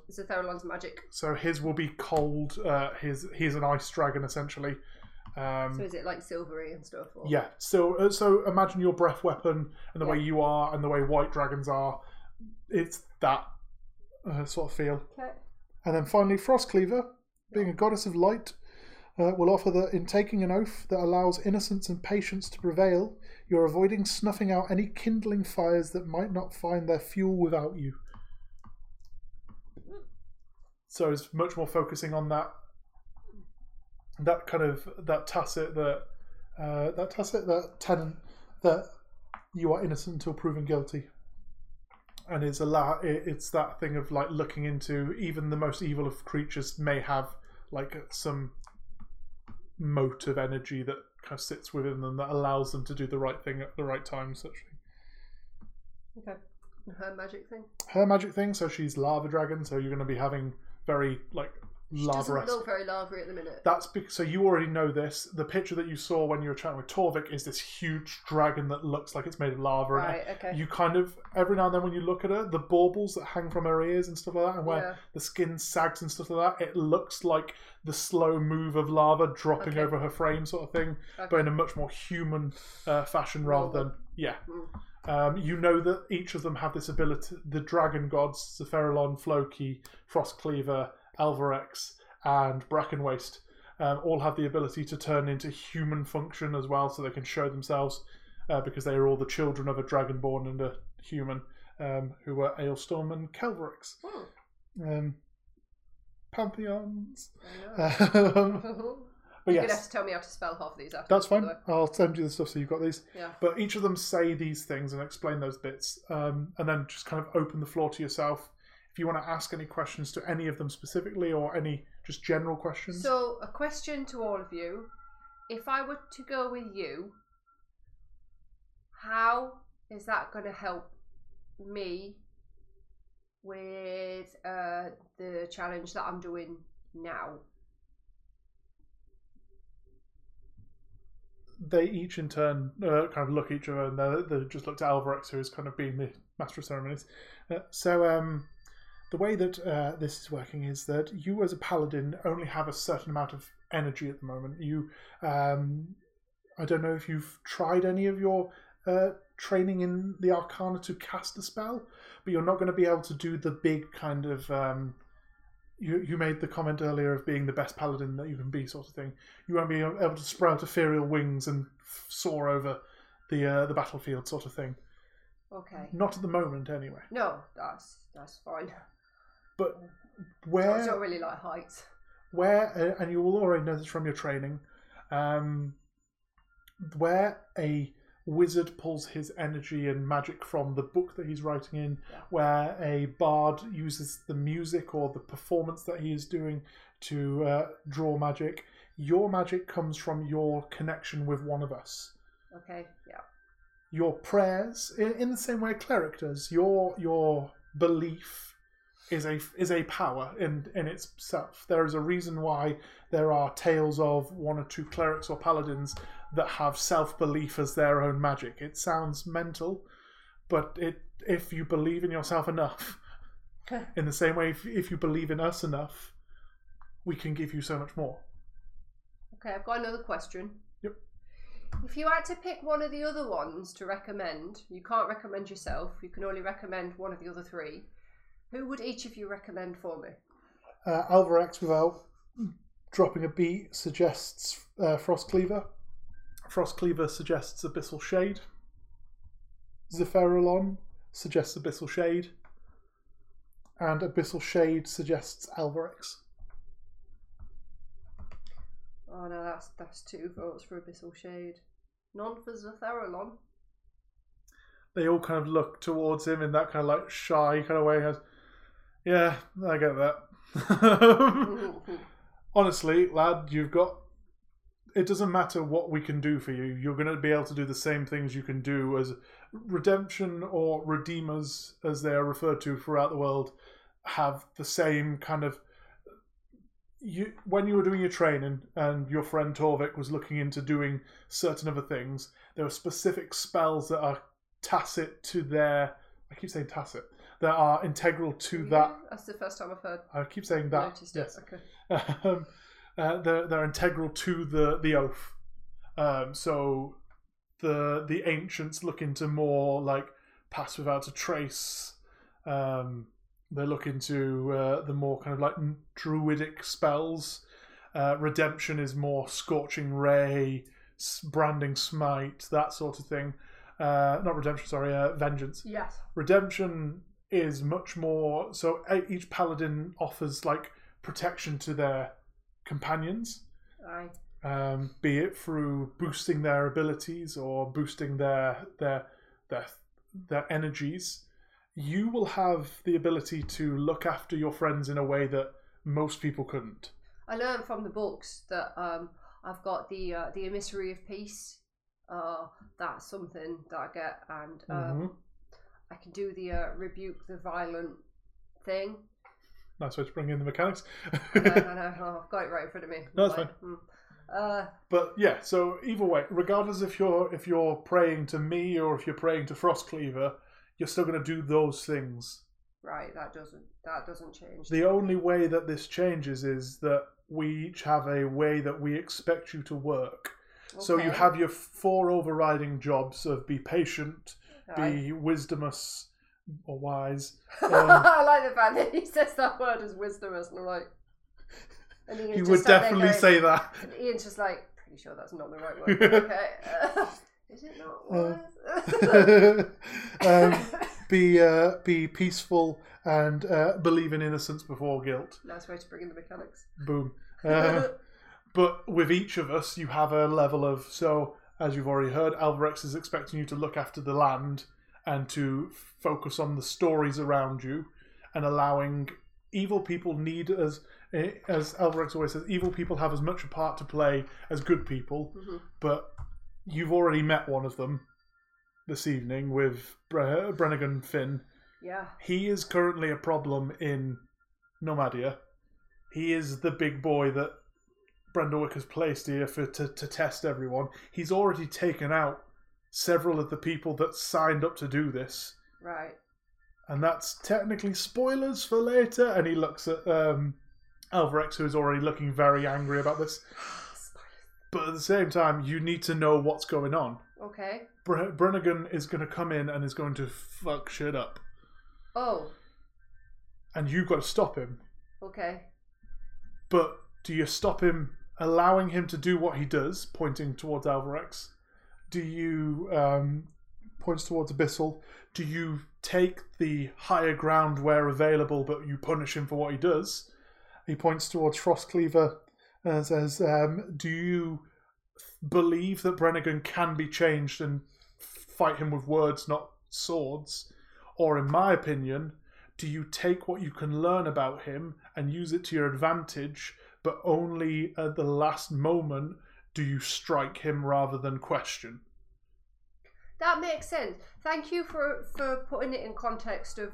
Magic? so his will be cold. Uh, his he's an ice dragon essentially. Um, So is it like silvery and stuff? Or? yeah, so uh, so imagine your breath weapon and the way you are and the way white dragons are. It's that uh, sort of feel. Okay. And then finally, Frost Cleaver, being a goddess of light, uh, will offer that in taking an oath that allows innocence and patience to prevail, you're avoiding snuffing out any kindling fires that might not find their fuel without you. So it's much more focusing on that, that kind of that tacit that uh, that tacit that tenant that you are innocent until proven guilty and it's a la- it's that thing of like looking into even the most evil of creatures may have like some mote of energy that kind of sits within them that allows them to do the right thing at the right time essentially Okay. And Her magic thing. her magic thing so she's lava dragon so you're going to be having very like She lava doesn't look very lavery at the minute. That's because so you already know this. The picture that you saw when you were chatting with Torvik is this huge dragon that looks like it's made of lava. and Right. Okay. You kind of every now and then when you look at her, the baubles that hang from her ears and stuff like that, and where Yeah. the skin sags and stuff like that, it looks like the slow move of lava dropping Okay. over her frame, sort of thing, Okay. but in a much more human uh, fashion rather than yeah. Mm. Um, you know that each of them have this ability. The dragon gods, Zephyrilon, Floki, Frostcleaver, Alvarex, and Brackenwaste, um, all have the ability to turn into human function as well, so they can show themselves uh, because they are all the children of a dragonborn and a human, um, who were Ailstorm and Calvarex. Hmm. Um, pantheons. Um, [laughs] but You're gonna have to tell me how to spell half of these after. that's fine. I'll send you the stuff so you've got these. Yeah. But each of them say these things and explain those bits, um, and then just kind of open the floor to yourself. If you want to ask any questions to any of them specifically, or any just general questions, So, a question to all of you: If I were to go with you, how is that going to help me with uh, the challenge that I'm doing now? they each in turn uh, kind of look at each other, and they just looked at Alvarex, who is kind of being the master of ceremonies. Uh, so, um, the way that uh, this is working is that you, as a paladin, only have a certain amount of energy at the moment. You, um, I don't know if you've tried any of your uh, training in the Arcana to cast a spell, but you're not going to be able to do the big kind of. Um, you, you made the comment earlier of being the best paladin that you can be, sort of thing. You won't be able to sprout ethereal wings and f- soar over the uh, the battlefield, sort of thing. Okay. Not at the moment, anyway. No, that's that's fine. But where I don't really like heights. where and you will already know this from your training um, where a wizard pulls his energy and magic from the book that he's writing in Yeah. where a bard uses the music or the performance that he is doing to uh, draw magic your magic comes from your connection with one of us Okay. Yeah. your prayers in, in the same way a cleric does your your belief is a is a power in in itself there is a reason why there are tales of one or two clerics or paladins that have self-belief as their own magic it sounds mental but it if you believe in yourself enough in the same way if, if you believe in us enough we can give you so much more Okay, I've got another question. Yep. If you had to pick one of the other ones to recommend, you can't recommend yourself, you can only recommend one of the other three. Who would each of you recommend for me? uh, Alvarex, without dropping a beat, suggests uh, Frostcleaver. Frostcleaver suggests Abyssal Shade. Zephyrilon suggests Abyssal Shade. And Abyssal Shade suggests Alvarex. Oh no, that's that's two votes for Abyssal Shade. None for Zatharalon. They all kind of look towards him in that kind of like shy kind of way. Yeah, I get that. [laughs] Honestly, lad, you've got. It doesn't matter what we can do for you. You're going to be able to do the same things you can do as redemption or redeemers, as they are referred to throughout the world, have the same kind of. You when you were doing your training and your friend Torvik was looking into doing certain other things, there are specific spells that are tacit to their. I keep saying tacit. That are integral to that. That's the first time I've heard. I keep saying that. noticed Yes. Okay. um, uh, they're, they're integral to the the oath. Um, so the the ancients look into more like pass without a trace. Um, they look into uh, the more kind of like druidic spells. Uh, redemption is more scorching ray, branding smite, that sort of thing. Uh, not redemption, sorry, uh, vengeance Yes. redemption is much more so each paladin offers like protection to their companions um, be it through boosting their abilities or boosting their their their their energies you will have the ability to look after your friends in a way that most people couldn't I learned from the books that um, I've got the uh, the emissary of peace. Uh, that's something that I get, and um, Mhm. I can do the uh, rebuke the violent thing. nice way to bring in the mechanics I know, I know, [laughs] oh, I've got it right in front of me. No, that's Like, hmm. Uh, But yeah, so either way, regardless if you're if you're praying to me or if you're praying to Frostcleaver, you're still going to do those things. right, that doesn't that doesn't change. The only way that this changes is that we each have a way that we expect you to work. So you have your four overriding jobs of be patient. Be wisdomous or wise. [laughs] Um, I like the fact that he says that word as wisdomous, and I'm like, and Ian's he would definitely going- say that. And Ian's just like, pretty sure that's not the right word. [laughs] okay, [laughs] is it not? Uh, um, be uh, be peaceful and uh, believe in innocence before guilt. nice way to bring in the mechanics. Boom. Uh, but with each of us, you have a level of so. As you've already heard, Alvarex is expecting you to look after the land and to focus on the stories around you, and allowing evil people need as eh, as Alvarex always says, evil people have as much a part to play as good people. Mhm. But you've already met one of them this evening with Bre- Brennigan Finn. Yeah. He is currently a problem in Nomadia. He is the big boy that Brendawick has placed here for to, to test everyone. He's already taken out several of the people that signed up to do this. Right. And that's technically spoilers for later. And he looks at um, Alvarex, who is already looking very angry about this. But at the same time, you need to know what's going on. Okay. Bre- Brennigan is going to come in and is going to fuck shit up. Oh. And you've got to stop him. Okay. But do you stop him allowing him to do what he does, pointing towards Alvarex? Do you um, points towards Abyssal? Do you take the higher ground where available, but you punish him for what he does? He points towards Frostcleaver and says, um, "Do you believe that Brennigan can be changed and fight him with words, not swords? Or, in my opinion, do you take what you can learn about him and use it to your advantage, but only at the last moment do you strike him rather than question? That makes sense. Thank you for for putting it in context of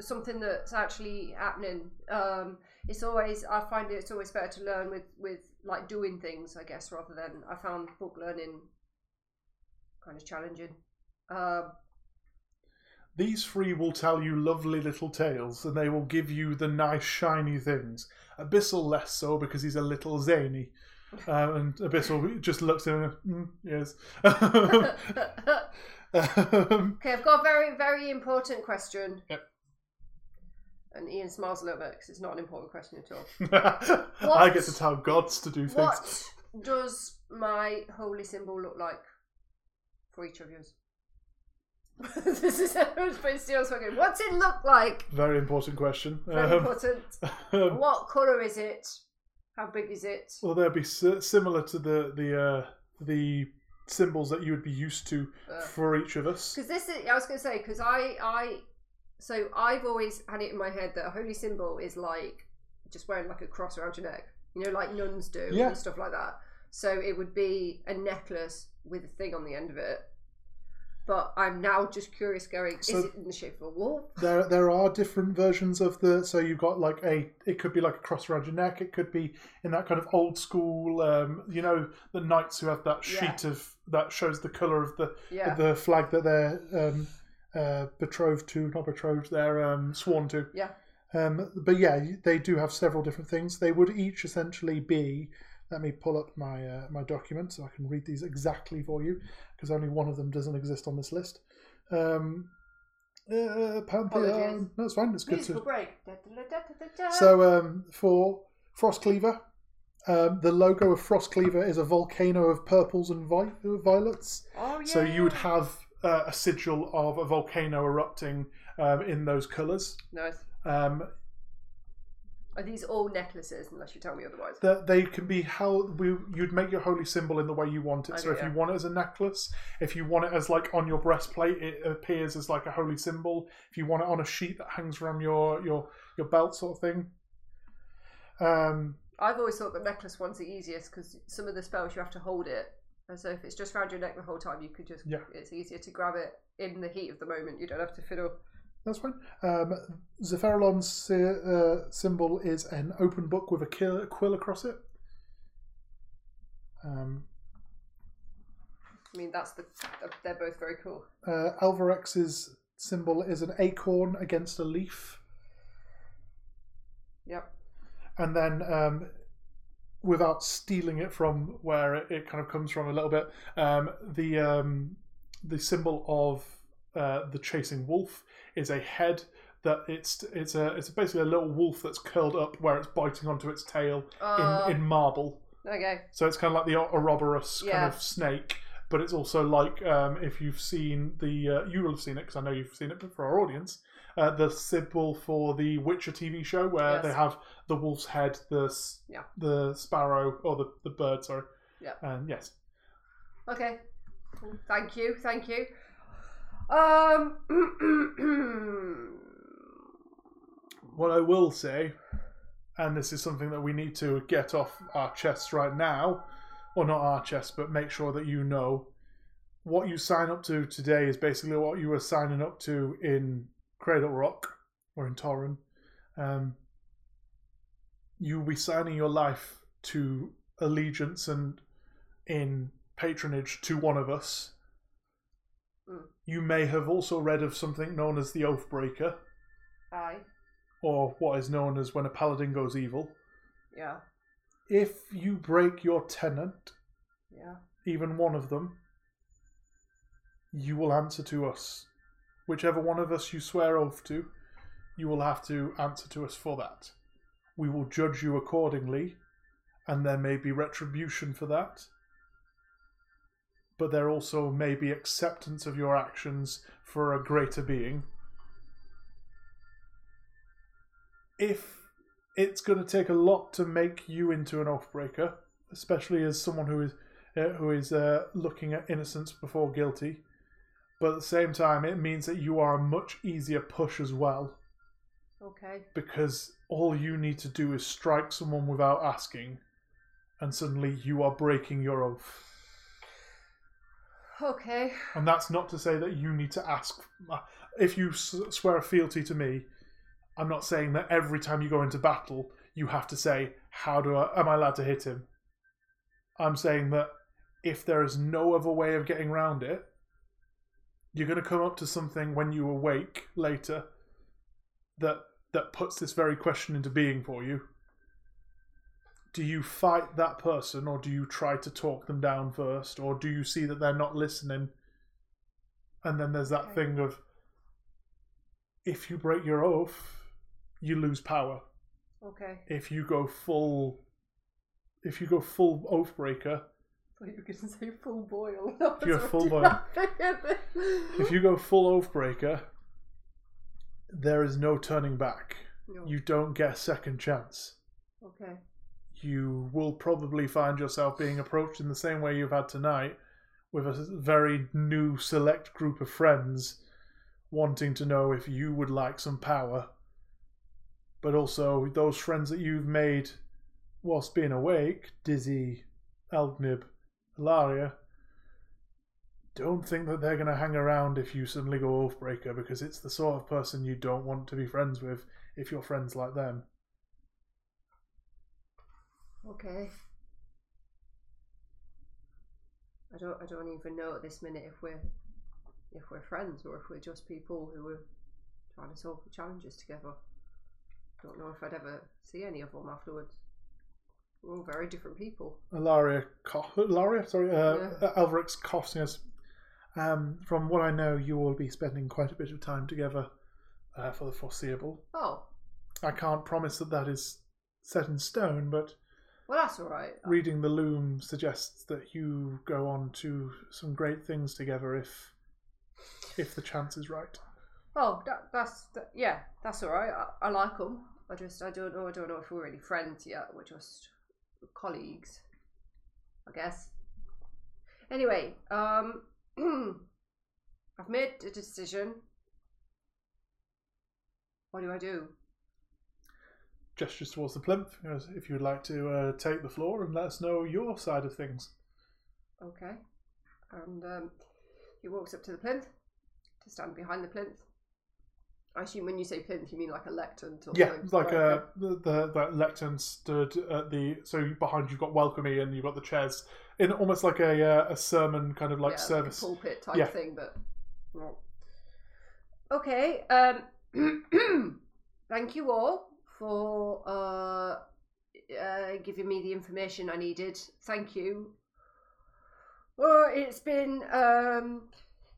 something that's actually happening. Um, it's always I find it's always better to learn with with like doing things, I guess, rather than I found book learning kind of challenging. Um, These three will tell you lovely little tales, and they will give you the nice shiny things. Abyssal less so because he's a little zany. Um, and Abyssal just looks at him and, mm, yes. Um, [laughs] [laughs] okay, I've got a very very important question. Yep. And Ian smiles a little bit because it's not an important question at all. [laughs] I get to tell gods to do things. What does my holy symbol look like for each of yours? [laughs] this is pretty still talking. What's it look like? Very important question. Very Um, important. [laughs] um, What colour is it? How big is it? Well, they'll be similar to the the uh, the symbols that you would be used to Uh, for each of us. Because this is, I was going to say, because I, I, so I've always had it in my head that a holy symbol is like just wearing like a cross around your neck, you know, like nuns do Yeah. and stuff like that. So it would be a necklace with a thing on the end of it. But I'm now just curious, going, So- is it in the shape of a wolf? There, there are different versions of the. So you've got like a. It could be like a cross around your neck. It could be in that kind of old school. Um, you know, the knights who have that Yeah. sheet of that shows the color of the Yeah, the flag that they're um, uh, betrothed to, not betrothed. They're um, sworn to. yeah. Um, but yeah, they do have several different things. They would each essentially be. Let me pull up my uh, my document so I can read these exactly for you, because only one of them doesn't exist on this list. Um, uh, Pantheon. No, it's fine. It's good Musical to. break. Da, da, da. So um, for Frost Cleaver, um, the logo of Frost Cleaver is a volcano of purples and vi- violets. oh, yeah. So you would have uh, a sigil of a volcano erupting um, in those colours. Nice. Um, Are these all necklaces, unless you tell me otherwise? that they can be how we you'd make your holy symbol in the way you want it. so Okay, if you want it as a necklace, if you want it as like on your breastplate, it appears as like a holy symbol. If you want it on a sheet that hangs around your your your belt, sort of thing. Um, I've always thought the necklace one's the easiest because some of the spells you have to hold it. And so if it's just around your neck the whole time, you could just, Yeah. it's easier to grab it in the heat of the moment. You don't have to fiddle. That's fine. Um, uh, symbol is an open book with a quill across it. Um, I mean, that's the, they're both very cool. uh, Alvarex's symbol is an acorn against a leaf. Yep. and then um, without stealing it from where it, it kind of comes from a little bit, um, the um, the symbol of uh, the chasing wolf is a head that it's it's a it's basically a little wolf that's curled up where it's biting onto its tail Uh, in in marble. okay. So it's kind of like the Ouroboros kind of snake, but it's also like um, if you've seen the uh, you will have seen it because I know you've seen it, but for our audience, uh, the symbol for the Witcher TV show where Yes. they have the wolf's head, the Yeah. the sparrow or the the bird, sorry. Yeah. And yes, Okay. Thank you. Thank you. Um. [clears throat] what I will say, and this is something that we need to get off our chests right now, or not our chests, but make sure that you know what you sign up to today is basically what you were signing up to in Cradle Rock or in Torren. Um, you will be signing your life to allegiance and in patronage to one of us. Mm. You may have also read of something known as the Oathbreaker Aye. or what is known as when a paladin goes evil. Yeah. If you break your tenant, Yeah. even one of them, you will answer to us. Whichever one of us you swear oath to, you will have to answer to us for that. We will judge you accordingly, and there may be retribution for that. But there also may be acceptance of your actions for a greater being. If it's going to take a lot to make you into an oathbreaker, especially as someone who is uh, who is uh, looking at innocence before guilty. But at the same time, it means that you are a much easier push as well Okay. because all you need to do is strike someone without asking, and suddenly you are breaking your oath. Okay. And that's not to say that you need to ask. Uh, if you swear a fealty to me, I'm not saying that every time you go into battle you have to say, "How do I? Am I allowed to hit him?" I'm saying that if there is no other way of getting around it, you're going to come up to something when you awake later that that puts this very question into being for you. Do you fight that person, or do you try to talk them down first, or do you see that they're not listening? And then there's that thing of if you break your oath, you lose power Okay. if you go full if you go full oath breaker thought you were going to say full boil. [laughs] If you're full boil. [laughs] if you go full oath breaker there is no turning back No. you don't get a second chance Okay. You will probably find yourself being approached in the same way you've had tonight, with a very new select group of friends wanting to know if you would like some power. But also, those friends that you've made whilst being awake, Dizzy, Elgnib, Ilaria, don't think that they're going to hang around if you suddenly go Oathbreaker because it's the sort of person you don't want to be friends with if you're friends like them. Okay. I don't. I don't even know at this minute if we're if we're friends or if we're just people who are trying to solve the challenges together. Don't know if I'd ever see any of them afterwards. We're all very different people. Ilaria, cough, Ilaria, sorry, uh, yeah. Elverix coughs. Yes. Um, from what I know, you will be spending quite a bit of time together uh, for the foreseeable. Oh. I can't promise that that is set in stone, but well, that's all right. Reading the loom suggests that you go on to some great things together if if the chance is right. Oh, that, that's that, yeah, that's all right. I, I like them. I just I don't know. I don't know if we're really friends yet. We're just colleagues, I guess. Anyway, um, [clears throat] I've made a decision. What do I do? Gestures towards the plinth. If you would like to uh, take the floor and let us know your side of things. Okay. And um, he walks up to the plinth to stand behind the plinth. I assume when you say plinth, you mean like a lectern. Or yeah, it's like uh, the, the that lectern stood at the so behind you've got welcome and you've got the chairs in almost like a uh, a sermon kind of like yeah, service like pulpit type yeah. thing, but. Well. Okay. Um, [clears throat] thank you all for uh, uh, giving me the information I needed. Thank you. Well, it's been um,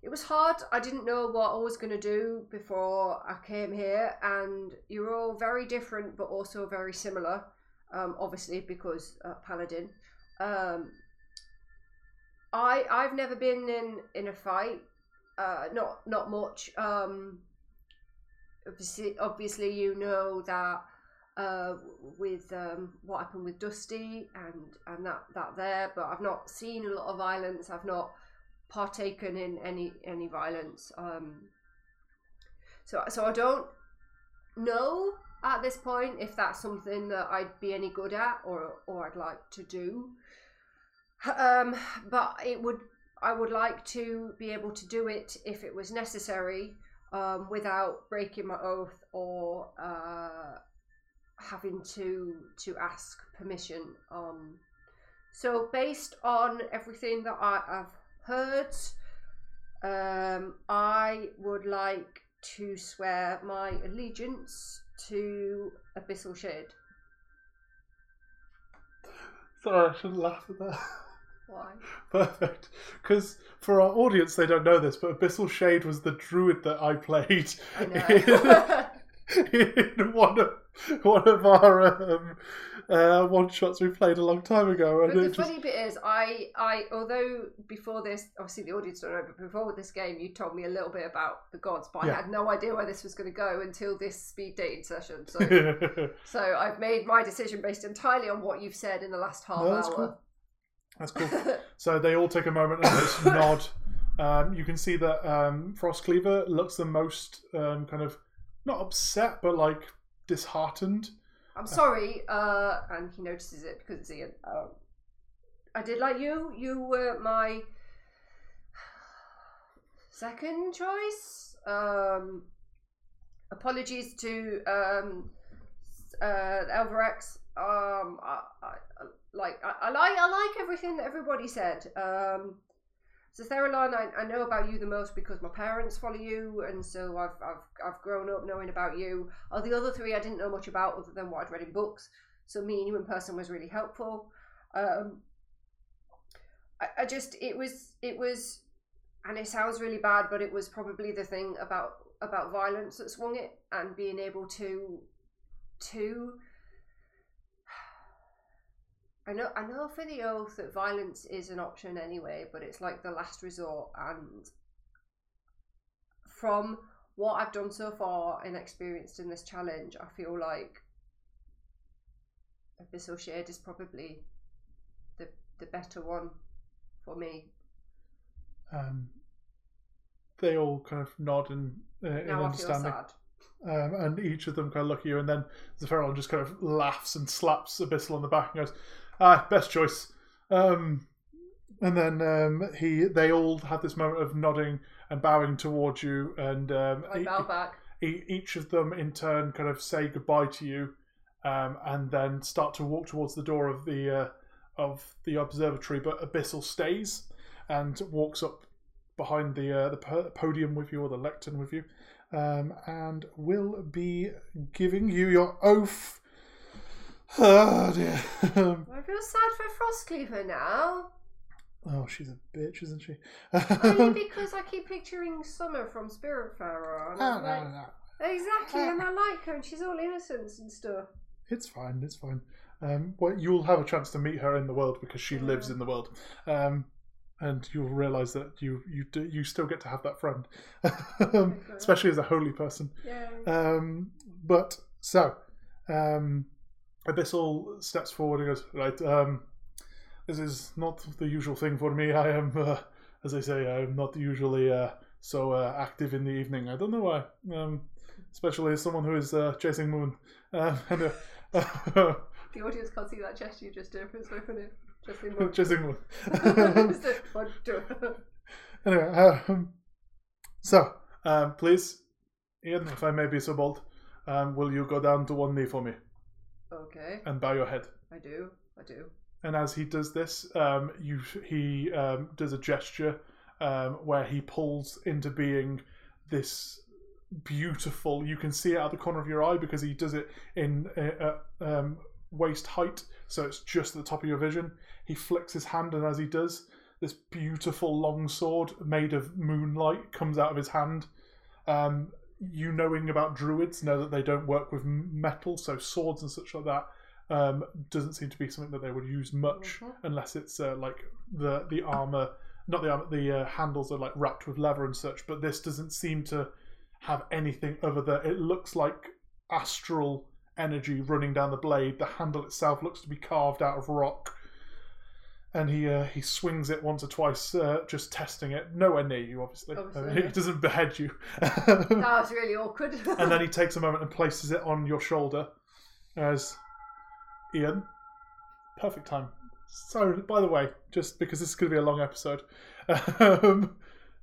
it was hard. I didn't know what I was going to do before I came here, and you're all very different, but also very similar. Um, obviously, because uh, Paladin. Um, I I've never been in in a fight. Uh, not not much. Um, obviously, obviously, you know that uh, with um, what happened with Dusty and and that that there, but I've not seen a lot of violence. I've not partaken in any any violence. Um, so so I don't know at this point if that's something that I'd be any good at or or I'd like to do. Um, but it would I would like to be able to do it if it was necessary um, without breaking my oath or uh, having to to ask permission on. So based on everything that I have heard, um, I would like to swear my allegiance to Abyssal Shade. Sorry, I shouldn't laugh at that. Why? [laughs] Perfect. Because for our audience, they don't know this, but Abyssal Shade was the druid that I played. I know. in [laughs] [laughs] one of [laughs] one of our um, uh, one shots we played a long time ago. And but the just... funny bit is, I, I, although before this, obviously the audience don't know, but before this game, you told me a little bit about the gods, but yeah. I had no idea where this was going to go until this speed dating session. So, [laughs] so I've made my decision based entirely on what you've said in the last half no, that's hour. Cool. That's cool. [laughs] so they all take a moment and just nod. Um, you can see that um, Frostcleaver looks the most um, kind of not upset, but like disheartened. I'm sorry, uh, and he notices it because it's Ian. Um, I did like you. You were my second choice. Um, apologies to um, uh, Elverex. Um, I, I, I like I, I, like I like everything that everybody said. Um, so Sarah Theralan, I, I know about you the most because my parents follow you, and so I've, I've I've grown up knowing about you. Oh, the other three I didn't know much about other than what I'd read in books. So meeting you in person was really helpful. Um, I, I just it was it was, and it sounds really bad, but it was probably the thing about about violence that swung it, and being able to to I know I know for the oath that violence is an option anyway, but it's like the last resort and from what I've done so far and experienced in this challenge, I feel like Abyssal Shade is probably the the better one for me. Um, they all kind of nod and, uh, in Now understanding. sad. Um, and each of them kind of look at you, and then Zephyron just kind of laughs and slaps Abyssal on the back and goes, "Ah, best choice." Um, and then um, he, they all have this moment of nodding and bowing towards you, and um, I e- bow back. e- each of them in turn kind of say goodbye to you, um, and then start to walk towards the door of the uh, of the observatory. But Abyssal stays and walks up behind the uh, the po- podium with you or the lectern with you, um, and will be giving you your oath. Oh dear. I feel sad for Frostcleaver now. oh, she's a bitch, isn't she? Only [laughs] because I keep picturing Summer from Spiritfarer. Oh, I'm no, no, no. Exactly, and I [laughs] like her, and she's all innocence and stuff. It's fine. It's fine. Um, well, you'll have a chance to meet her in the world because she lives in the world, um, and you'll realise that you you do, you still get to have that friend, [laughs] um, especially as a holy person. Yeah. Um, but so, um, Abyssal steps forward and goes, "Right, um, this is not the usual thing for me. I am, uh, as I say, I am not usually uh, so uh, active in the evening. I don't know why, um, especially as someone who is uh, chasing Moon." Um, [laughs] and, uh, [laughs] the audience can't see that gesture you just did, but it's very funny. Just in one. chasing Moon. [laughs] One, two. anyway, um, so um, please, Ian, if I may be so bold, um, will you go down to one knee for me okay, and bow your head? I do, I do. And as he does this, um, you he um, does a gesture um, where he pulls into being this beautiful. You can see it out the corner of your eye because he does it in uh, uh, um, waist height, so it's just at the top of your vision. He flicks his hand, and as he does, this beautiful long sword made of moonlight comes out of his hand. Um, you knowing about druids know that they don't work with metal, so swords and such like that um, doesn't seem to be something that they would use much Mhm. unless it's uh, like the the armor, not the armor, the uh, handles are like wrapped with leather and such. But this doesn't seem to have anything other than it looks like astral energy running down the blade. The handle itself looks to be carved out of rock. And he uh, he swings it once or twice, uh, just testing it. Nowhere near you, obviously. Obviously, he yeah. doesn't behead you. [laughs] [laughs] That was really awkward. and then he [laughs] takes a moment and places it on your shoulder as Ian. Perfect time. So, by the way, just because this is going to be a long episode, um,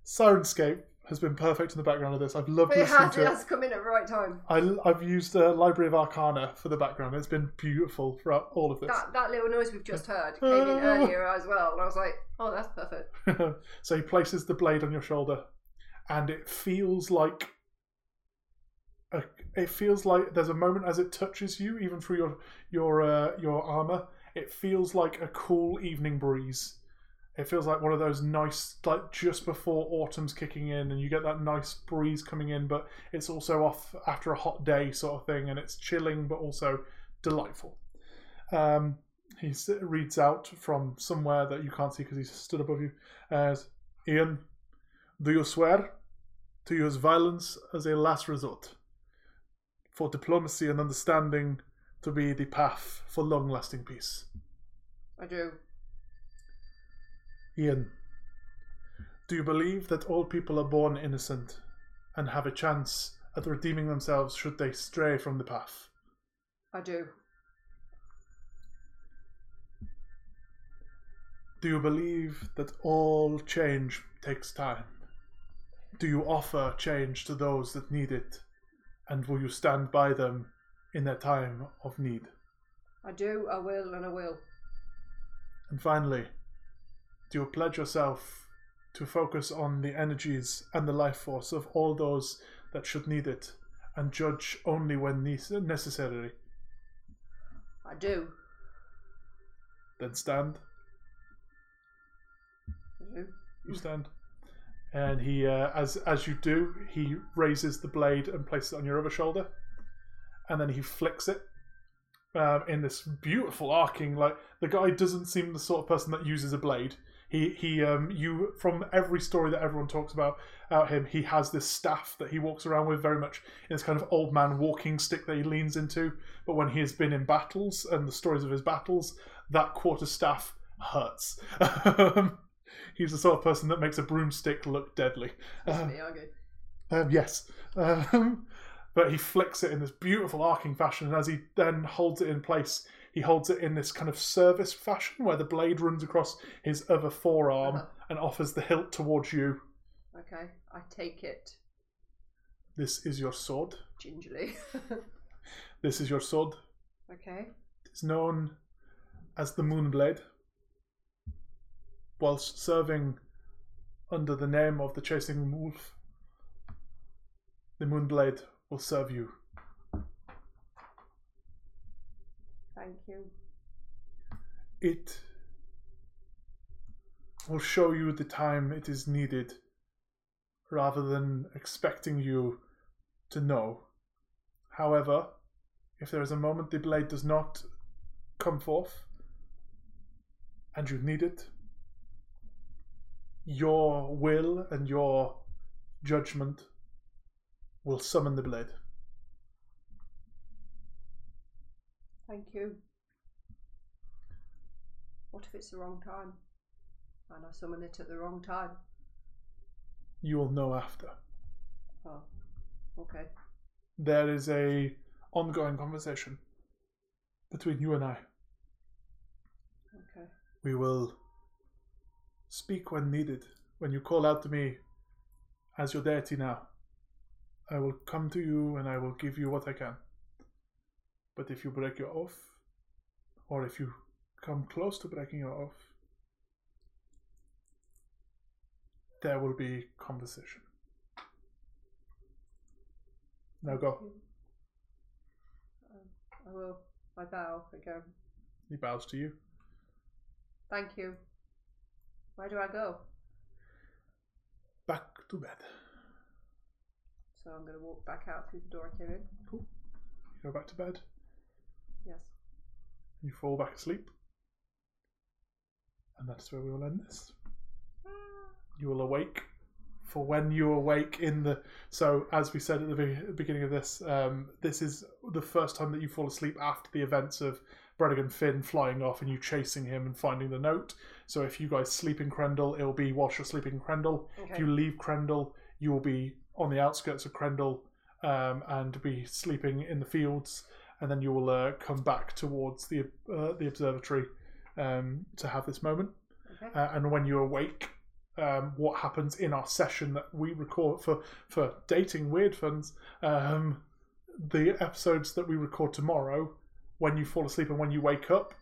Sirenscape has been perfect in the background of this. I've loved but it listening has, to it it. has come in at the right time. I, I've used uh, Library of Arcana for the background. It's been beautiful throughout all of this. That that little noise we've just heard came in [laughs] earlier as well, and I was like, oh, that's perfect. [laughs] so he places the blade on your shoulder, and it feels like a, it feels like there's a moment as it touches you, even through your your uh, your armor. It feels like a cool evening breeze. It feels like one of those nice, like just before autumn's kicking in, and you get that nice breeze coming in, but it's also off after a hot day, sort of thing, and it's chilling but also delightful. Um, he reads out from somewhere that you can't see because he's stood above you as Ian, do you swear to use violence as a last resort for diplomacy and understanding to be the path for long lasting peace? I do. Ian, do you believe that all people are born innocent and have a chance at redeeming themselves should they stray from the path? I do. Do you believe that all change takes time? Do you offer change to those that need it? And will you stand by them in their time of need? I do. I will, and I will. And finally, do you pledge yourself to focus on the energies and the life force of all those that should need it and judge only when necessary? I do. Then stand. Do. You stand. And he, uh, as as you do, he raises the blade and places it on your other shoulder, and then he flicks it um, in this beautiful arcing. Like the guy doesn't seem the sort of person that uses a blade. He he um you from every story that everyone talks about about him, he has this staff that he walks around with very much in this kind of old man walking stick that he leans into. But when he has been in battles and the stories of his battles, that quarter staff hurts. [laughs] He's the sort of person that makes a broomstick look deadly. Um, um, yes. Um, [laughs] but he flicks it in this beautiful arcing fashion, and as he then holds it in place, he holds it in this kind of service fashion where the blade runs across his other forearm Uh-huh. and offers the hilt towards you. Okay, I take it This is your sword. gingerly. [laughs] This is your sword. okay. It's known as the Moonblade. Whilst serving under the name of the Chasing Wolf, the Moonblade will serve you. Thank you. It will show you the time it is needed rather than expecting you to know. However, if there is a moment the blade does not come forth and you need it, your will and your judgment will summon the blade. Thank you. What if it's the wrong time? And I summon it at the wrong time? You will know after. Oh, okay. there is a ongoing conversation between you and I. Okay. We will speak when needed. When you call out to me as your deity now, I will come to you and I will give you what I can. But if you break your oath, or if you come close to breaking your oath, there will be conversation. Now go. Um, I will. I bow again. He bows to you. Thank you. Where do I go? Back to bed. So I'm going to walk back out through the door I came in. You go back to bed. You fall back asleep. And that's where we will end this. You will awake for when you awake in the. So, as we said at the be- beginning of this, um, this is the first time that you fall asleep after the events of Brennigan Finn flying off and you chasing him and finding the note. So, if you guys sleep in Crendel, it will be whilst you're sleeping in Crendel. Okay. If you leave Crendel, you will be on the outskirts of Crendel um, and be sleeping in the fields, and then you will uh, come back towards the uh, the observatory um, to have this moment. Okay. Uh, and when you awake, um, what happens in our session that we record for for dating weird funds, um, the episodes that we record tomorrow, when you fall asleep and when you wake up,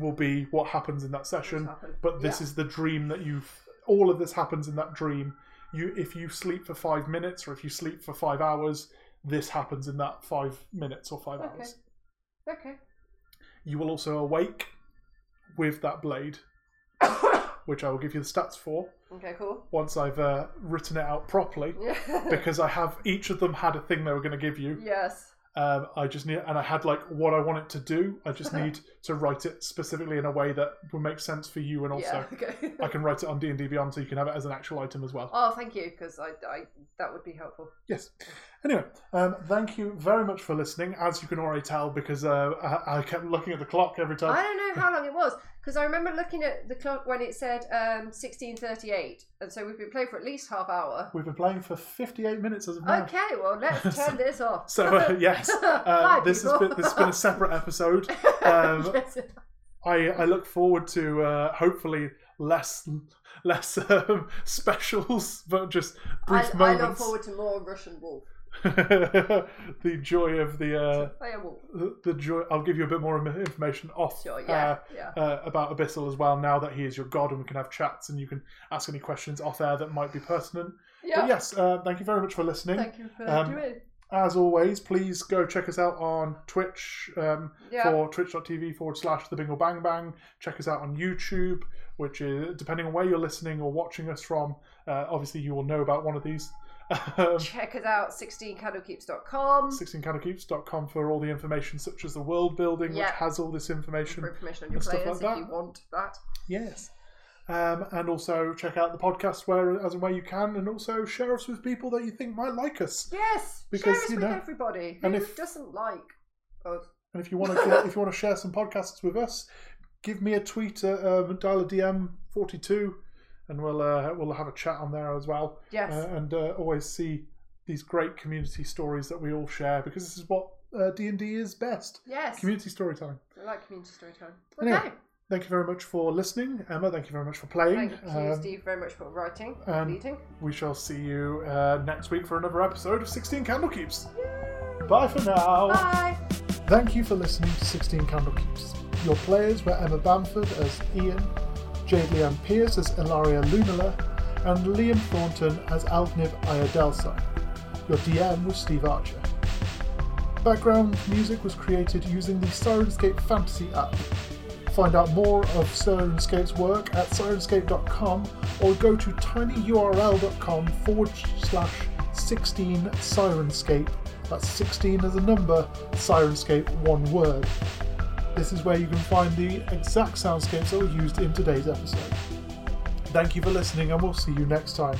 will be what happens in that session but this Yeah. is the dream that you've all of this happens in that dream you if you sleep for five minutes or if you sleep for five hours this happens in that five minutes or five Okay. hours Okay. you will also awake with that blade [coughs] which i will give you the stats for okay, cool. once i've uh, written it out properly [laughs] because i have each of them had a thing they were going to give you yes. Um, I just need, and I had like what I want it to do. I just need to write it specifically in a way that will make sense for you, and also yeah. [laughs] Okay. I can write it on D and D Beyond, so you can have it as an actual item as well. oh, thank you, because I, I that would be helpful. Yes. Anyway, um, thank you very much for listening. As you can already tell, because uh, I, I kept looking at the clock every time. I don't know how long it was because I remember looking at the clock when it said um, sixteen thirty eight, and so we've been playing for at least half hour. We've been playing for fifty-eight minutes as of now. Okay, well let's [laughs] turn this off. So uh, [laughs] yes, uh, this has been this has been a separate episode. [laughs] Um, Yes. I I look forward to uh, hopefully less less um, specials, but just brief I, I look forward to more Russian wolf. [laughs] the joy of the uh, the, the joy. I'll give you a bit more information off Sure, yeah, uh, yeah. uh, about Abyssal as well. Now that he is your god, and we can have chats, and you can ask any questions off air that might be pertinent. Yeah. But yes, uh, thank you very much for listening. Thank you for Um, doing. As always, please go check us out on Twitch um, Yeah. for twitch.tv forward slash the Bingle Bang Bang. Check us out on YouTube, which is depending on where you're listening or watching us from. Uh, obviously, you will know about one of these. Um, Check us out, 16candlekeeps.com. 16candlekeeps.com for all the information, such as the world building, which has all this information. For information on your players like if that. you want that. Yes. Um, and also check out the podcast where as and where you can, and also share us with people that you think might like us. Yes, because share us you with know, everybody and if, doesn't like us. And if you want to, if you want to share some podcasts with us, give me a tweet at um, DM forty two and we'll uh, we'll have a chat on there as well. Yes. uh, and uh, always see these great community stories that we all share because this is what uh, D and D is best. yes. Community storytelling. I like community storytelling. Anyway, Thank you very much for listening, Emma. Thank you very much for playing. Thank you, Um, Steve, very much for writing, and- leading. we shall see you uh, next week for another episode of Sixteen Candlekeeps. Bye for now. Bye. Thank you for listening to 16 Candlekeeps. Your players were Emma Bamford as Ian, Jade Leanne Pierce as Ilaria Lunala, and Liam Thornton as Alvniv Ayadelsa. Your DM was Steve Archer. Background music was created using the Syrinscape Fantasy app. Find out more of Syrinscape's work at syrinscape.com or go to tinyurl.com forward slash 16 Syrinscape. That's 16 as a number, Syrinscape one word. This is where you can find the exact soundscapes that were used in today's episode. Thank you for listening, and we'll see you next time.